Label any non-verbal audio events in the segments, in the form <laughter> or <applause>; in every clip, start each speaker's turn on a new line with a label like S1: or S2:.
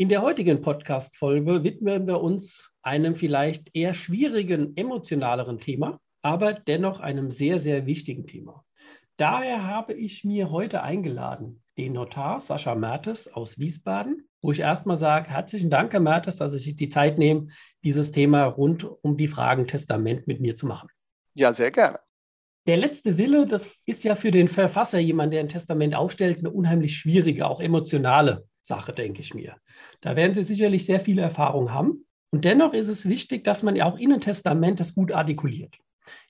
S1: In der heutigen Podcast-Folge widmen wir uns einem vielleicht eher schwierigen, emotionaleren Thema, aber dennoch einem sehr, sehr wichtigen Thema. Daher habe ich mir heute eingeladen den Notar Sascha Mertes aus Wiesbaden, wo ich erstmal sage, herzlichen Dank, Herr Mertes, dass Sie sich die Zeit nehmen, dieses Thema rund um die Fragen Testament mit mir zu machen.
S2: Ja, sehr gerne.
S1: Der letzte Wille, das ist ja für den Verfasser, jemand, der ein Testament aufstellt, eine unheimlich schwierige, auch emotionale Sache, denke ich mir. Da werden Sie sicherlich sehr viele Erfahrungen haben. Und dennoch ist es wichtig, dass man ja auch in ein Testament das gut artikuliert.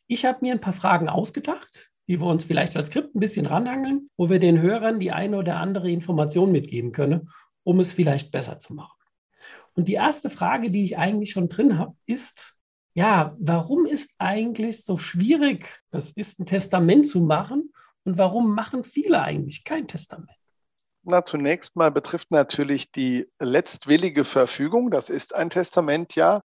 S1: Ich habe mir ein paar Fragen ausgedacht, die wir uns vielleicht als Skript ein bisschen ranhangeln, wo wir den Hörern die eine oder andere Information mitgeben können, um es vielleicht besser zu machen. Und die erste Frage, die ich eigentlich schon drin habe, ist, ja, warum ist eigentlich so schwierig, das ist ein Testament zu machen und warum machen viele eigentlich kein Testament?
S2: Na, zunächst mal betrifft natürlich die letztwillige Verfügung, das ist ein Testament ja,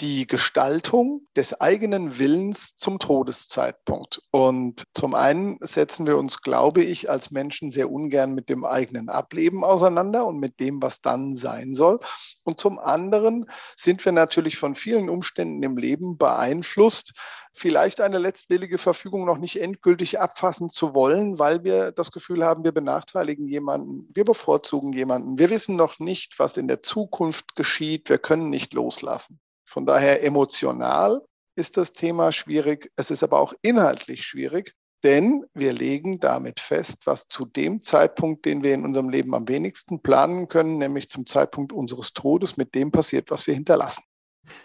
S2: die Gestaltung des eigenen Willens zum Todeszeitpunkt. Und zum einen setzen wir uns, glaube ich, als Menschen sehr ungern mit dem eigenen Ableben auseinander und mit dem, was dann sein soll. Und zum anderen sind wir natürlich von vielen Umständen im Leben beeinflusst, vielleicht eine letztwillige Verfügung noch nicht endgültig abfassen zu wollen, weil wir das Gefühl haben, wir benachteiligen jemanden, wir bevorzugen jemanden, wir wissen noch nicht, was in der Zukunft geschieht, wir können nicht loslassen. Von daher emotional ist das Thema schwierig. Es ist aber auch inhaltlich schwierig, denn wir legen damit fest, was zu dem Zeitpunkt, den wir in unserem Leben am wenigsten planen können, nämlich zum Zeitpunkt unseres Todes, mit dem passiert, was wir hinterlassen.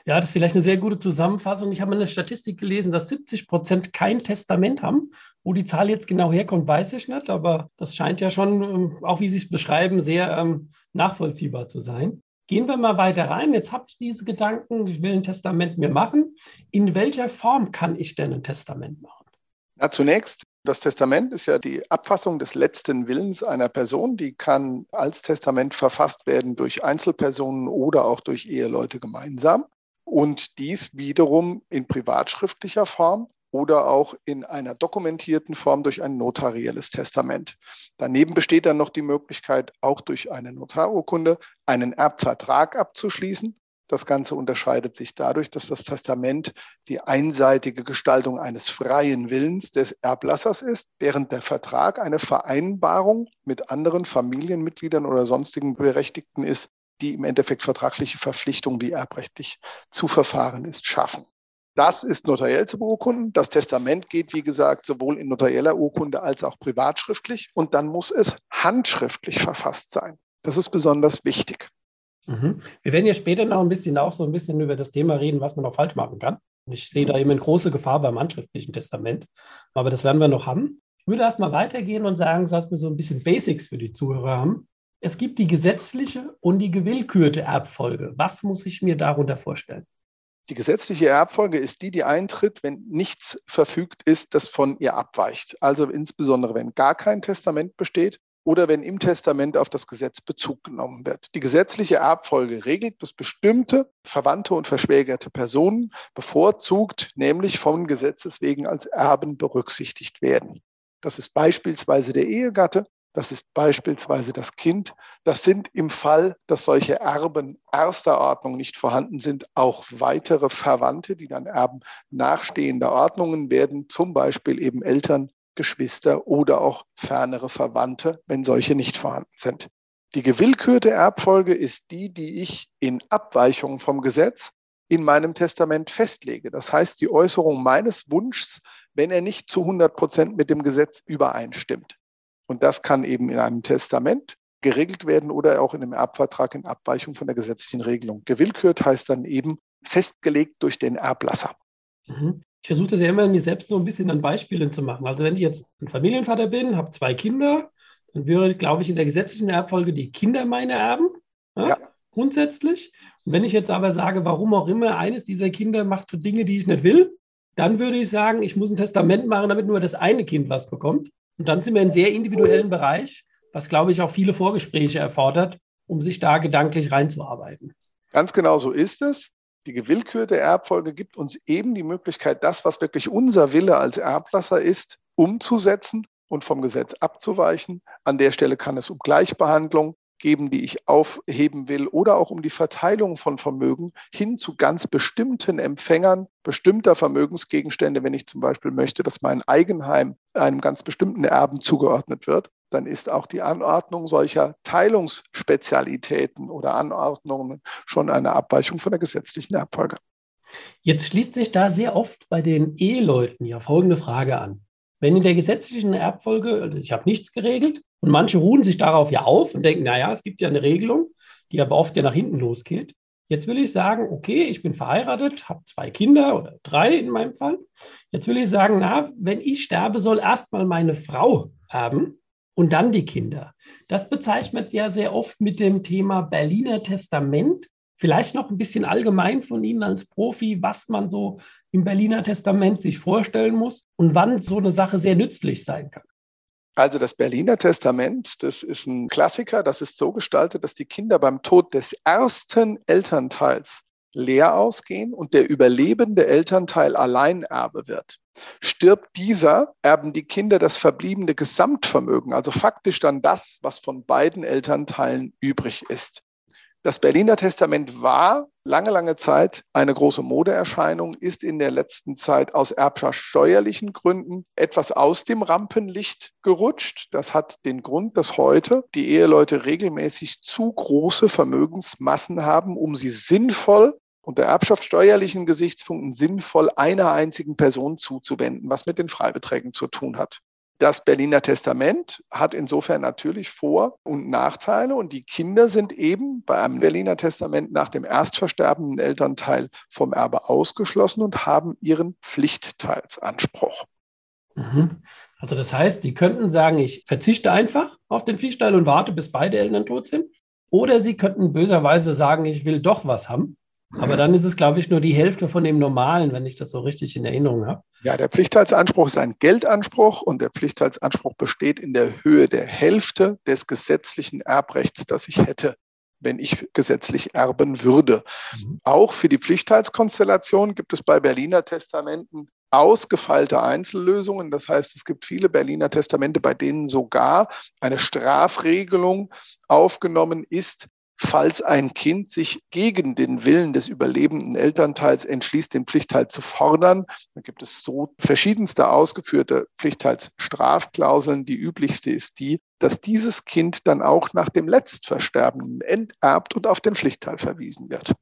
S1: Ja, das ist vielleicht eine sehr gute Zusammenfassung. Ich habe eine Statistik gelesen, dass 70 Prozent kein Testament haben. Wo die Zahl jetzt genau herkommt, weiß ich nicht, aber das scheint ja schon, ähm, auch wie Sie es beschreiben, sehr ähm, nachvollziehbar zu sein. Gehen wir mal weiter rein. Jetzt habe ich diese Gedanken, ich will ein Testament mir machen. In welcher Form kann ich denn ein Testament machen?
S2: Na, zunächst, das Testament ist ja die Abfassung des letzten Willens einer Person. Die kann als Testament verfasst werden durch Einzelpersonen oder auch durch Eheleute gemeinsam. Und dies wiederum in privatschriftlicher Form oder auch in einer dokumentierten Form durch ein notarielles Testament. Daneben besteht dann noch die Möglichkeit, auch durch eine Notarurkunde einen Erbvertrag abzuschließen. Das Ganze unterscheidet sich dadurch, dass das Testament die einseitige Gestaltung eines freien Willens des Erblassers ist, während der Vertrag eine Vereinbarung mit anderen Familienmitgliedern oder sonstigen Berechtigten ist, die im Endeffekt vertragliche Verpflichtungen, wie erbrechtlich zu verfahren ist, schaffen. Das ist notariell zu beurkunden. Das Testament geht, wie gesagt, sowohl in notarieller Urkunde als auch privatschriftlich. Und dann muss es handschriftlich verfasst sein. Das ist besonders wichtig.
S1: Mhm. Wir werden ja später noch ein bisschen auch so ein bisschen über das Thema reden, was man noch falsch machen kann. Ich sehe da eben eine große Gefahr beim handschriftlichen Testament. Aber das werden wir noch haben. Ich würde erstmal weitergehen und sagen, sollten wir so ein bisschen Basics für die Zuhörer haben. Es gibt die gesetzliche und die gewillkürte Erbfolge. Was muss ich mir darunter vorstellen?
S2: Die gesetzliche Erbfolge ist die, die eintritt, wenn nichts verfügt ist, das von ihr abweicht. Also insbesondere, wenn gar kein Testament besteht oder wenn im Testament auf das Gesetz Bezug genommen wird. Die gesetzliche Erbfolge regelt, dass bestimmte verwandte und verschwägerte Personen bevorzugt, nämlich von Gesetzes wegen als Erben berücksichtigt werden. Das ist beispielsweise der Ehegatte, das ist beispielsweise das Kind. Das sind im Fall, dass solche Erben erster Ordnung nicht vorhanden sind, auch weitere Verwandte, die dann Erben nachstehender Ordnungen werden, zum Beispiel eben Eltern, Geschwister oder auch fernere Verwandte, wenn solche nicht vorhanden sind. Die gewillkürte Erbfolge ist die, die ich in Abweichung vom Gesetz in meinem Testament festlege. Das heißt, die Äußerung meines Wunschs, wenn er nicht zu 100 Prozent mit dem Gesetz übereinstimmt. Und das kann eben in einem Testament geregelt werden oder auch in einem Erbvertrag in Abweichung von der gesetzlichen Regelung. Gewillkürt heißt dann eben festgelegt durch den Erblasser.
S1: Mhm. Ich versuche das ja immer mir selbst so ein bisschen an Beispielen zu machen. Also wenn ich jetzt ein Familienvater bin, habe zwei Kinder, dann würde, glaube ich, in der gesetzlichen Erbfolge die Kinder meine erben. Ja? Ja. grundsätzlich. Und wenn ich jetzt aber sage, warum auch immer eines dieser Kinder macht für Dinge, die ich nicht will, dann würde ich sagen, ich muss ein Testament machen, damit nur das eine Kind was bekommt. Und dann sind wir in einem sehr individuellen Bereich, was, glaube ich, auch viele Vorgespräche erfordert, um sich da gedanklich reinzuarbeiten.
S2: Ganz genau so ist es. Die gewillkürte Erbfolge gibt uns eben die Möglichkeit, das, was wirklich unser Wille als Erblasser ist, umzusetzen und vom Gesetz abzuweichen. An der Stelle kann es um Gleichbehandlung geben, die ich aufheben will, oder auch um die Verteilung von Vermögen hin zu ganz bestimmten Empfängern bestimmter Vermögensgegenstände. Wenn ich zum Beispiel möchte, dass mein Eigenheim einem ganz bestimmten Erben zugeordnet wird, dann ist auch die Anordnung solcher Teilungsspezialitäten oder Anordnungen schon eine Abweichung von der gesetzlichen Erbfolge.
S1: Jetzt schließt sich da sehr oft bei den Eheleuten ja folgende Frage an. Wenn in der gesetzlichen Erbfolge, also ich habe nichts geregelt, und manche ruhen sich darauf ja auf und denken, naja, es gibt ja eine Regelung, die aber oft ja nach hinten losgeht. Jetzt will ich sagen, okay, ich bin verheiratet, habe zwei Kinder oder drei in meinem Fall. Jetzt will ich sagen, na, wenn ich sterbe, soll erstmal meine Frau erben und dann die Kinder. Das bezeichnet ja sehr oft mit dem Thema Berliner Testament. Vielleicht noch ein bisschen allgemein von Ihnen als Profi, was man so im Berliner Testament sich vorstellen muss und wann so eine Sache sehr nützlich sein kann.
S2: Also das Berliner Testament, das ist ein Klassiker, das ist so gestaltet, dass die Kinder beim Tod des ersten Elternteils leer ausgehen und der überlebende Elternteil Alleinerbe wird. Stirbt dieser, erben die Kinder das verbliebene Gesamtvermögen, also faktisch dann das, was von beiden Elternteilen übrig ist. Das Berliner Testament war lange, lange Zeit eine große Modeerscheinung, ist in der letzten Zeit aus erbschaftssteuerlichen Gründen etwas aus dem Rampenlicht gerutscht. Das hat den Grund, dass heute die Eheleute regelmäßig zu große Vermögensmassen haben, um sie sinnvoll unter erbschaftssteuerlichen Gesichtspunkten sinnvoll einer einzigen Person zuzuwenden, was mit den Freibeträgen zu tun hat. Das Berliner Testament hat insofern natürlich Vor- und Nachteile und die Kinder sind eben bei einem Berliner Testament nach dem erstversterbenden Elternteil vom Erbe ausgeschlossen und haben ihren Pflichtteilsanspruch.
S1: Mhm. Also das heißt, Sie könnten sagen, ich verzichte einfach auf den Pflichtteil und warte, bis beide Eltern tot sind. Oder Sie könnten böserweise sagen, ich will doch was haben. Aber dann ist es, glaube ich, nur die Hälfte von dem Normalen, wenn ich das so richtig in Erinnerung habe.
S2: Ja, der Pflichtteilsanspruch ist ein Geldanspruch und der Pflichtteilsanspruch besteht in der Höhe der Hälfte des gesetzlichen Erbrechts, das ich hätte, wenn ich gesetzlich erben würde. Mhm. Auch für die Pflichtteilskonstellation gibt es bei Berliner Testamenten ausgefeilte Einzellösungen. Das heißt, es gibt viele Berliner Testamente, bei denen sogar eine Strafregelung aufgenommen ist, falls ein Kind sich gegen den Willen des überlebenden Elternteils entschließt, den Pflichtteil zu fordern. Da gibt es so verschiedenste ausgeführte Pflichtteilsstrafklauseln. Die üblichste ist die, dass dieses Kind dann auch nach dem Letztversterbenden enterbt und auf den Pflichtteil verwiesen wird.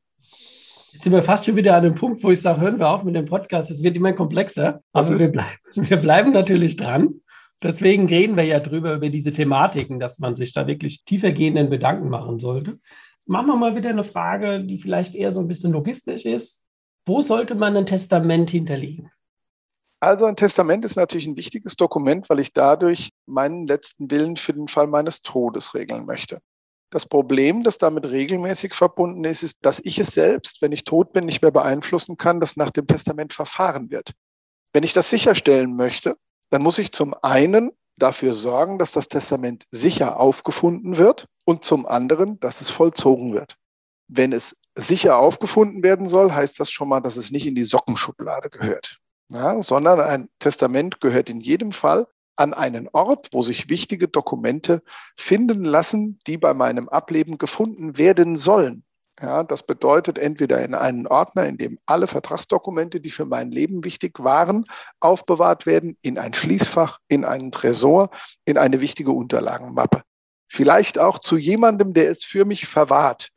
S1: Jetzt sind wir fast schon wieder an dem Punkt, wo ich sage, hören wir auf mit dem Podcast. Es wird immer komplexer, aber wir bleiben, <laughs> wir bleiben natürlich dran. Deswegen reden wir ja drüber, über diese Thematiken, dass man sich da wirklich tiefergehenden Gedanken machen sollte. Machen wir mal wieder eine Frage, die vielleicht eher so ein bisschen logistisch ist. Wo sollte man ein Testament hinterlegen?
S2: Also ein Testament ist natürlich ein wichtiges Dokument, weil ich dadurch meinen letzten Willen für den Fall meines Todes regeln möchte. Das Problem, das damit regelmäßig verbunden ist, ist, dass ich es selbst, wenn ich tot bin, nicht mehr beeinflussen kann, dass nach dem Testament verfahren wird. Wenn ich das sicherstellen möchte, dann muss ich zum einen dafür sorgen, dass das Testament sicher aufgefunden wird und zum anderen, dass es vollzogen wird. Wenn es sicher aufgefunden werden soll, heißt das schon mal, dass es nicht in die Sockenschublade gehört, ja, sondern ein Testament gehört in jedem Fall an einen Ort, wo sich wichtige Dokumente finden lassen, die bei meinem Ableben gefunden werden sollen. Ja, das bedeutet entweder in einen Ordner, in dem alle Vertragsdokumente, die für mein Leben wichtig waren, aufbewahrt werden, in ein Schließfach, in einen Tresor, in eine wichtige Unterlagenmappe. Vielleicht auch zu jemandem, der es für mich verwahrt.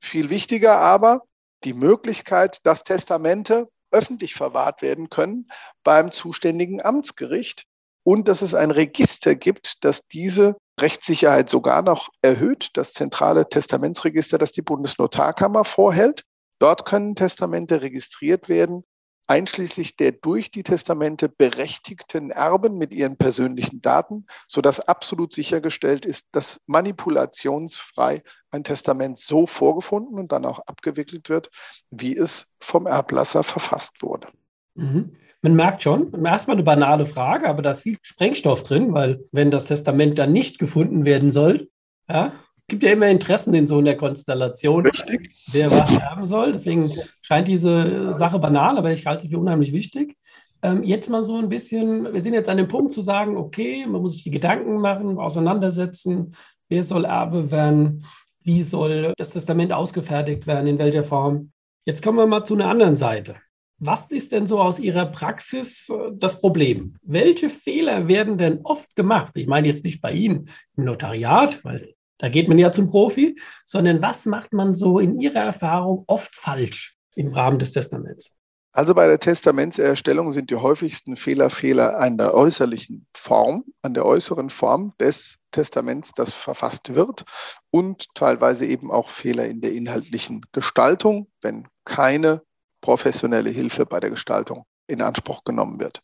S2: Viel wichtiger aber die Möglichkeit, dass Testamente öffentlich verwahrt werden können beim zuständigen Amtsgericht und dass es ein Register gibt, das diese Rechtssicherheit sogar noch erhöht, das zentrale Testamentsregister, das die Bundesnotarkammer vorhält. Dort können Testamente registriert werden einschließlich der durch die Testamente berechtigten Erben mit ihren persönlichen Daten, sodass absolut sichergestellt ist, dass manipulationsfrei ein Testament so vorgefunden und dann auch abgewickelt wird, wie es vom Erblasser verfasst wurde.
S1: Mhm. Man merkt schon, erstmal eine banale Frage, aber da ist viel Sprengstoff drin, weil wenn das Testament dann nicht gefunden werden soll, ja, gibt ja immer Interessen in so einer Konstellation, Richtig. wer was erben soll. Deswegen scheint diese Sache banal, aber ich halte sie für unheimlich wichtig. Ähm, jetzt mal so ein bisschen, wir sind jetzt an dem Punkt zu sagen, okay, man muss sich die Gedanken machen, auseinandersetzen, wer soll Erbe werden, wie soll das Testament ausgefertigt werden, in welcher Form. Jetzt kommen wir mal zu einer anderen Seite. Was ist denn so aus Ihrer Praxis äh, das Problem? Welche Fehler werden denn oft gemacht? Ich meine jetzt nicht bei Ihnen im Notariat, weil da geht man ja zum Profi, sondern was macht man so in Ihrer Erfahrung oft falsch im Rahmen des Testaments?
S2: Also bei der Testamentserstellung sind die häufigsten Fehler Fehler an der äußerlichen Form, an der äußeren Form des Testaments, das verfasst wird und teilweise eben auch Fehler in der inhaltlichen Gestaltung, wenn keine professionelle Hilfe bei der Gestaltung in Anspruch genommen wird.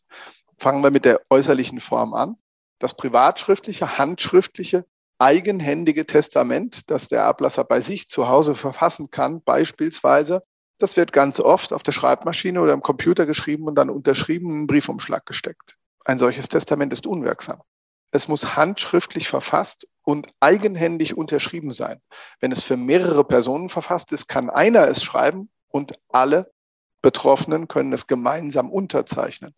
S2: Fangen wir mit der äußerlichen Form an. Das privatschriftliche, handschriftliche eigenhändige Testament, das der Ablasser bei sich zu Hause verfassen kann, beispielsweise, das wird ganz oft auf der Schreibmaschine oder im Computer geschrieben und dann unterschrieben in einen Briefumschlag gesteckt. Ein solches Testament ist unwirksam. Es muss handschriftlich verfasst und eigenhändig unterschrieben sein. Wenn es für mehrere Personen verfasst ist, kann einer es schreiben und alle Betroffenen können es gemeinsam unterzeichnen.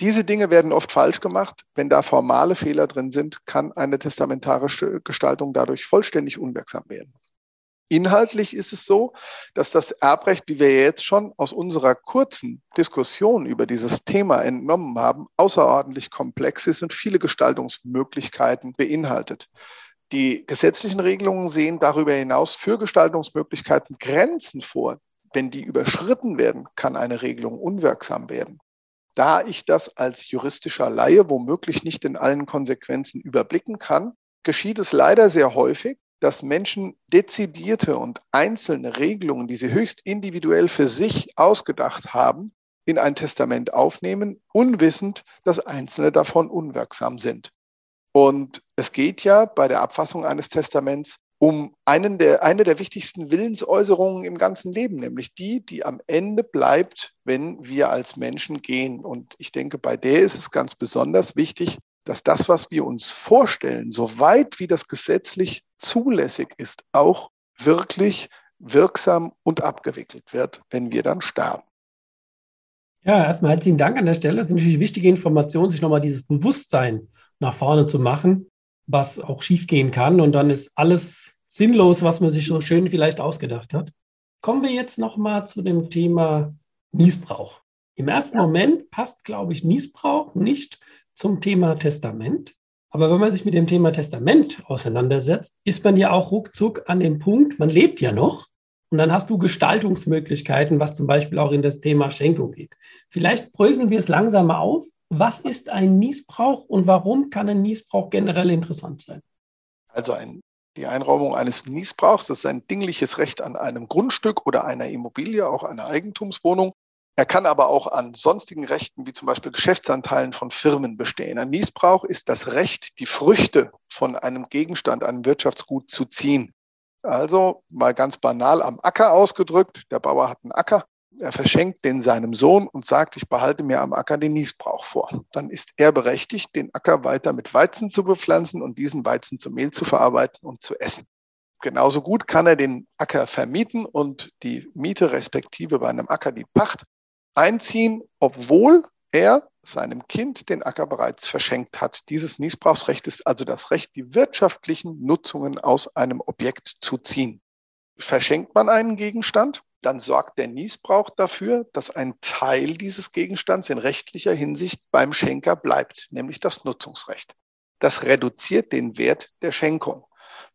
S2: Diese Dinge werden oft falsch gemacht. Wenn da formale Fehler drin sind, kann eine testamentarische Gestaltung dadurch vollständig unwirksam werden. Inhaltlich ist es so, dass das Erbrecht, wie wir jetzt schon aus unserer kurzen Diskussion über dieses Thema entnommen haben, außerordentlich komplex ist und viele Gestaltungsmöglichkeiten beinhaltet. Die gesetzlichen Regelungen sehen darüber hinaus für Gestaltungsmöglichkeiten Grenzen vor. Wenn die überschritten werden, kann eine Regelung unwirksam werden da ich das als juristischer Laie womöglich nicht in allen Konsequenzen überblicken kann, geschieht es leider sehr häufig, dass Menschen dezidierte und einzelne Regelungen, die sie höchst individuell für sich ausgedacht haben, in ein Testament aufnehmen, unwissend, dass einzelne davon unwirksam sind. Und es geht ja bei der Abfassung eines Testaments um einen der, eine der wichtigsten Willensäußerungen im ganzen Leben, nämlich die, die am Ende bleibt, wenn wir als Menschen gehen. Und ich denke, bei der ist es ganz besonders wichtig, dass das, was wir uns vorstellen, so weit wie das gesetzlich zulässig ist, auch wirklich wirksam und abgewickelt wird, wenn wir dann sterben.
S1: Ja, erstmal herzlichen Dank an der Stelle. Es ist natürlich wichtige Information, sich nochmal dieses Bewusstsein nach vorne zu machen, was auch schiefgehen kann. Und dann ist alles sinnlos, was man sich so schön vielleicht ausgedacht hat. Kommen wir jetzt nochmal zu dem Thema Niesbrauch. Im ersten ja. Moment passt, glaube ich, Niesbrauch nicht zum Thema Testament. Aber wenn man sich mit dem Thema Testament auseinandersetzt, ist man ja auch ruckzuck an dem Punkt, man lebt ja noch. Und dann hast du Gestaltungsmöglichkeiten, was zum Beispiel auch in das Thema Schenkung geht. Vielleicht bröseln wir es langsam auf was ist ein Niesbrauch und warum kann ein Niesbrauch generell interessant sein?
S2: Also ein, die Einräumung eines Niesbrauchs, das ist ein dingliches Recht an einem Grundstück oder einer Immobilie, auch einer Eigentumswohnung. Er kann aber auch an sonstigen Rechten, wie zum Beispiel Geschäftsanteilen von Firmen bestehen. Ein Niesbrauch ist das Recht, die Früchte von einem Gegenstand, einem Wirtschaftsgut zu ziehen. Also mal ganz banal am Acker ausgedrückt, der Bauer hat einen Acker, er verschenkt den seinem Sohn und sagt, ich behalte mir am Acker den Niesbrauch vor. Dann ist er berechtigt, den Acker weiter mit Weizen zu bepflanzen und diesen Weizen zu Mehl zu verarbeiten und zu essen. Genauso gut kann er den Acker vermieten und die Miete respektive bei einem Acker die Pacht einziehen, obwohl er seinem Kind den Acker bereits verschenkt hat. Dieses Niesbrauchsrecht ist also das Recht, die wirtschaftlichen Nutzungen aus einem Objekt zu ziehen. Verschenkt man einen Gegenstand, dann sorgt der Niesbrauch dafür, dass ein Teil dieses Gegenstands in rechtlicher Hinsicht beim Schenker bleibt, nämlich das Nutzungsrecht. Das reduziert den Wert der Schenkung.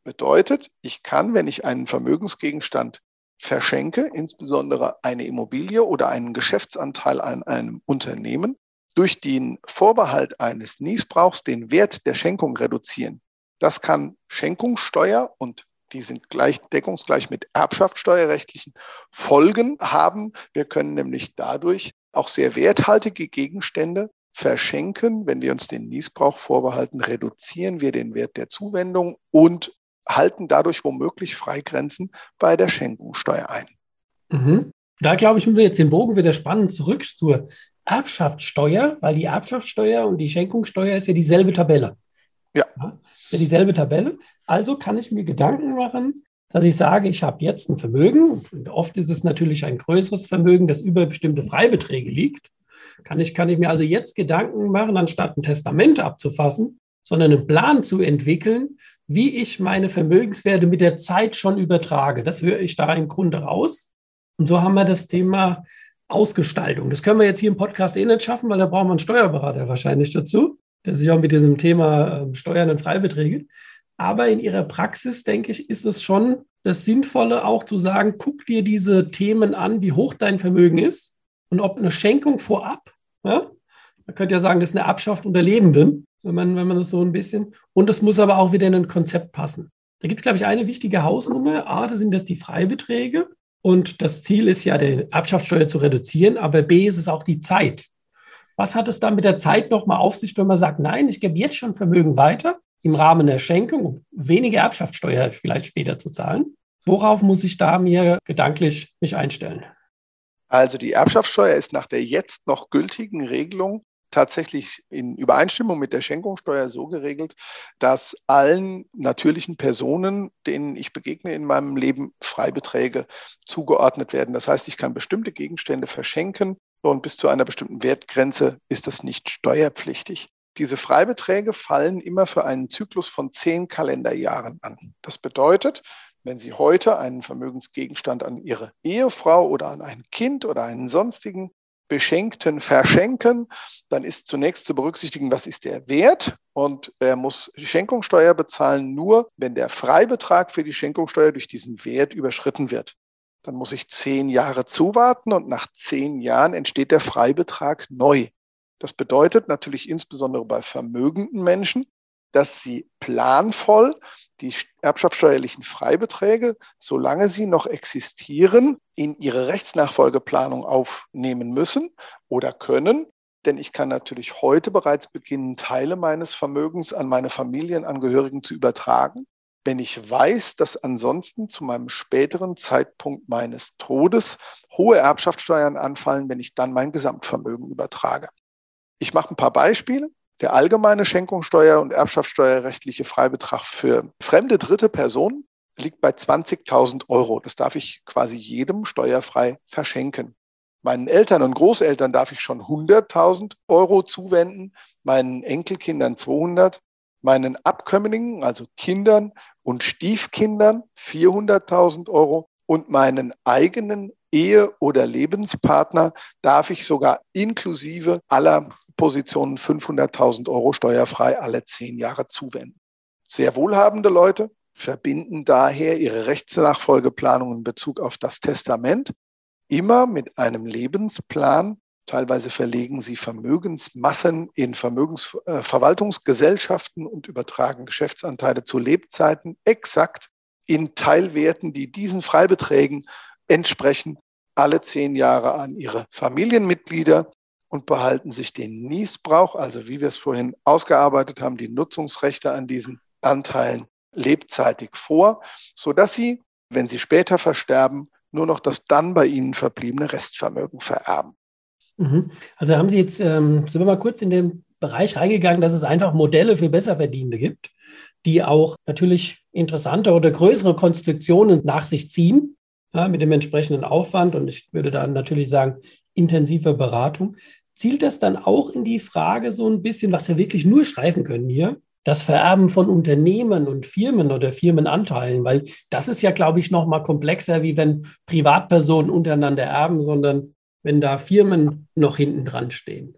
S2: Bedeutet, ich kann, wenn ich einen Vermögensgegenstand verschenke, insbesondere eine Immobilie oder einen Geschäftsanteil an einem Unternehmen, durch den Vorbehalt eines Niesbrauchs den Wert der Schenkung reduzieren. Das kann Schenkungssteuer und die sind gleich deckungsgleich mit erbschaftssteuerrechtlichen Folgen haben. Wir können nämlich dadurch auch sehr werthaltige Gegenstände verschenken. Wenn wir uns den Niesbrauch vorbehalten, reduzieren wir den Wert der Zuwendung und halten dadurch womöglich Freigrenzen bei der Schenkungssteuer ein.
S1: Mhm. Da glaube ich, müssen wir jetzt den Bogen wieder spannend zurück zur Erbschaftssteuer, weil die Erbschaftssteuer und die Schenkungssteuer ist ja dieselbe Tabelle.
S2: Ja.
S1: ja dieselbe Tabelle. Also kann ich mir Gedanken machen, dass ich sage, ich habe jetzt ein Vermögen. Und oft ist es natürlich ein größeres Vermögen, das über bestimmte Freibeträge liegt. Kann ich, kann ich mir also jetzt Gedanken machen, anstatt ein Testament abzufassen, sondern einen Plan zu entwickeln, wie ich meine Vermögenswerte mit der Zeit schon übertrage. Das höre ich da im Grunde raus. Und so haben wir das Thema Ausgestaltung. Das können wir jetzt hier im Podcast eh nicht schaffen, weil da braucht man einen Steuerberater wahrscheinlich dazu, der sich auch mit diesem Thema ähm, Steuern und Freibeträge. Aber in ihrer Praxis, denke ich, ist es schon das Sinnvolle, auch zu sagen, guck dir diese Themen an, wie hoch dein Vermögen ist und ob eine Schenkung vorab, ja, man könnte ja sagen, das ist eine Abschaft unter Lebenden, wenn man, wenn man das so ein bisschen, und es muss aber auch wieder in ein Konzept passen. Da gibt es, glaube ich, eine wichtige Hausnummer. A, das sind das die Freibeträge. Und das Ziel ist ja, die Erbschaftssteuer zu reduzieren, aber B ist es auch die Zeit. Was hat es dann mit der Zeit nochmal auf sich, wenn man sagt, nein, ich gebe jetzt schon Vermögen weiter im Rahmen der Schenkung, um weniger Erbschaftssteuer vielleicht später zu zahlen? Worauf muss ich da mir gedanklich mich einstellen?
S2: Also die Erbschaftssteuer ist nach der jetzt noch gültigen Regelung tatsächlich in Übereinstimmung mit der Schenkungssteuer so geregelt, dass allen natürlichen Personen, denen ich begegne in meinem Leben, Freibeträge zugeordnet werden. Das heißt, ich kann bestimmte Gegenstände verschenken und bis zu einer bestimmten Wertgrenze ist das nicht steuerpflichtig. Diese Freibeträge fallen immer für einen Zyklus von zehn Kalenderjahren an. Das bedeutet, wenn Sie heute einen Vermögensgegenstand an Ihre Ehefrau oder an ein Kind oder einen sonstigen Beschenkten verschenken, dann ist zunächst zu berücksichtigen, was ist der Wert und er muss die Schenkungssteuer bezahlen, nur wenn der Freibetrag für die Schenkungssteuer durch diesen Wert überschritten wird. Dann muss ich zehn Jahre zuwarten und nach zehn Jahren entsteht der Freibetrag neu. Das bedeutet natürlich insbesondere bei vermögenden Menschen, dass sie planvoll die erbschaftssteuerlichen Freibeträge, solange sie noch existieren, in ihre Rechtsnachfolgeplanung aufnehmen müssen oder können. Denn ich kann natürlich heute bereits beginnen, Teile meines Vermögens an meine Familienangehörigen zu übertragen. Wenn ich weiß, dass ansonsten zu meinem späteren Zeitpunkt meines Todes hohe Erbschaftssteuern anfallen, wenn ich dann mein Gesamtvermögen übertrage. Ich mache ein paar Beispiele. Der allgemeine Schenkungssteuer- und erbschaftssteuerrechtliche Freibetrag für fremde dritte Personen liegt bei 20.000 Euro. Das darf ich quasi jedem steuerfrei verschenken. Meinen Eltern und Großeltern darf ich schon 100.000 Euro zuwenden, meinen Enkelkindern 200, meinen Abkömmlingen, also Kindern und Stiefkindern 400.000 Euro und meinen eigenen Ehe- oder Lebenspartner darf ich sogar inklusive aller Positionen 500.000 Euro steuerfrei alle zehn Jahre zuwenden. Sehr wohlhabende Leute verbinden daher ihre Rechtsnachfolgeplanung in Bezug auf das Testament immer mit einem Lebensplan. Teilweise verlegen sie Vermögensmassen in Vermögensverwaltungsgesellschaften und übertragen Geschäftsanteile zu Lebzeiten exakt in Teilwerten, die diesen Freibeträgen entsprechen, alle zehn Jahre an ihre Familienmitglieder und behalten sich den Niesbrauch, also wie wir es vorhin ausgearbeitet haben, die Nutzungsrechte an diesen Anteilen lebzeitig vor, sodass sie, wenn sie später versterben, nur noch das dann bei ihnen verbliebene Restvermögen vererben.
S1: Mhm. Also haben Sie jetzt, ähm, sind wir mal kurz in den Bereich reingegangen, dass es einfach Modelle für Besserverdienende gibt, die auch natürlich interessante oder größere Konstruktionen nach sich ziehen, ja, mit dem entsprechenden Aufwand. Und ich würde dann natürlich sagen, intensive Beratung. Zielt das dann auch in die Frage so ein bisschen, was wir wirklich nur schreiben können hier? Das Vererben von Unternehmen und Firmen oder Firmenanteilen, weil das ist ja, glaube ich, noch mal komplexer, wie wenn Privatpersonen untereinander erben, sondern wenn da Firmen noch hinten dran stehen.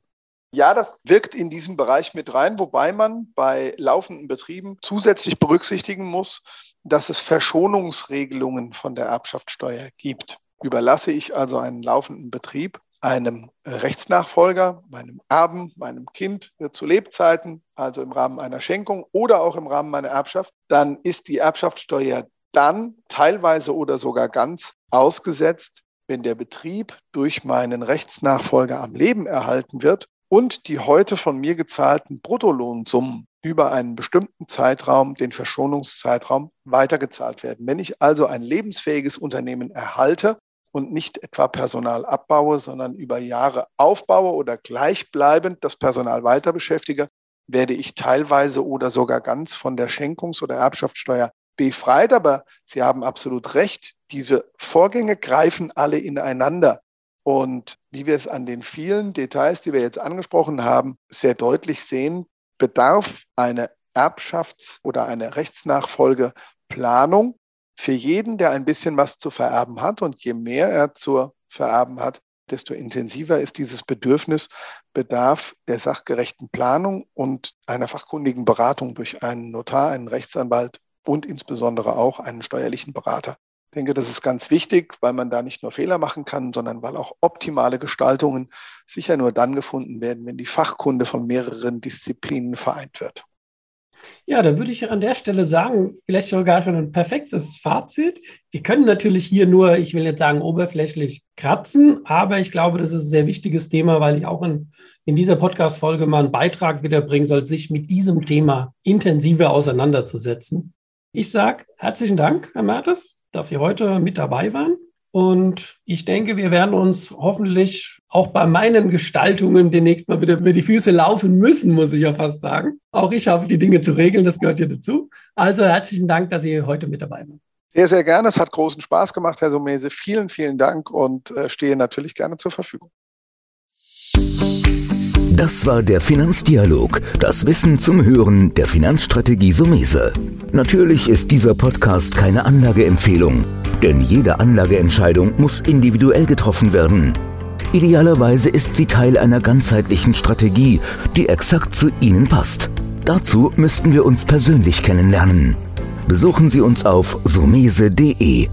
S2: Ja, das wirkt in diesem Bereich mit rein, wobei man bei laufenden Betrieben zusätzlich berücksichtigen muss, dass es Verschonungsregelungen von der Erbschaftssteuer gibt. Überlasse ich also einen laufenden Betrieb einem Rechtsnachfolger, meinem Erben, meinem Kind zu Lebzeiten, also im Rahmen einer Schenkung oder auch im Rahmen meiner Erbschaft, dann ist die Erbschaftssteuer dann teilweise oder sogar ganz ausgesetzt, wenn der Betrieb durch meinen Rechtsnachfolger am Leben erhalten wird und die heute von mir gezahlten Bruttolohnsummen über einen bestimmten Zeitraum, den Verschonungszeitraum, weitergezahlt werden. Wenn ich also ein lebensfähiges Unternehmen erhalte und nicht etwa Personal abbaue, sondern über Jahre aufbaue oder gleichbleibend das Personal weiter beschäftige, werde ich teilweise oder sogar ganz von der Schenkungs- oder Erbschaftssteuer befreit. Aber Sie haben absolut recht, diese Vorgänge greifen alle ineinander. Und wie wir es an den vielen Details, die wir jetzt angesprochen haben, sehr deutlich sehen, bedarf eine Erbschafts- oder eine Rechtsnachfolgeplanung für jeden, der ein bisschen was zu vererben hat. Und je mehr er zu vererben hat, desto intensiver ist dieses Bedürfnis, Bedarf der sachgerechten Planung und einer fachkundigen Beratung durch einen Notar, einen Rechtsanwalt und insbesondere auch einen steuerlichen Berater. Ich denke, das ist ganz wichtig, weil man da nicht nur Fehler machen kann, sondern weil auch optimale Gestaltungen sicher nur dann gefunden werden, wenn die Fachkunde von mehreren Disziplinen vereint wird.
S1: Ja, da würde ich an der Stelle sagen, vielleicht sogar schon ein perfektes Fazit. Wir können natürlich hier nur, ich will jetzt sagen, oberflächlich kratzen, aber ich glaube, das ist ein sehr wichtiges Thema, weil ich auch in, in dieser Podcast-Folge mal einen Beitrag wiederbringen soll, sich mit diesem Thema intensiver auseinanderzusetzen. Ich sage herzlichen Dank, Herr Mertes, dass Sie heute mit dabei waren. Und ich denke, wir werden uns hoffentlich auch bei meinen Gestaltungen demnächst mal wieder über die Füße laufen müssen, muss ich ja fast sagen. Auch ich habe die Dinge zu regeln, das gehört hier dazu. Also herzlichen Dank, dass Sie heute mit dabei waren.
S2: Sehr, sehr gerne. Es hat großen Spaß gemacht, Herr Sumese. Vielen, vielen Dank und äh, stehe natürlich gerne zur Verfügung.
S3: Das war der Finanzdialog, das Wissen zum Hören der Finanzstrategie Sumese. Natürlich ist dieser Podcast keine Anlageempfehlung, denn jede Anlageentscheidung muss individuell getroffen werden. Idealerweise ist sie Teil einer ganzheitlichen Strategie, die exakt zu Ihnen passt. Dazu müssten wir uns persönlich kennenlernen. Besuchen Sie uns auf sumese.de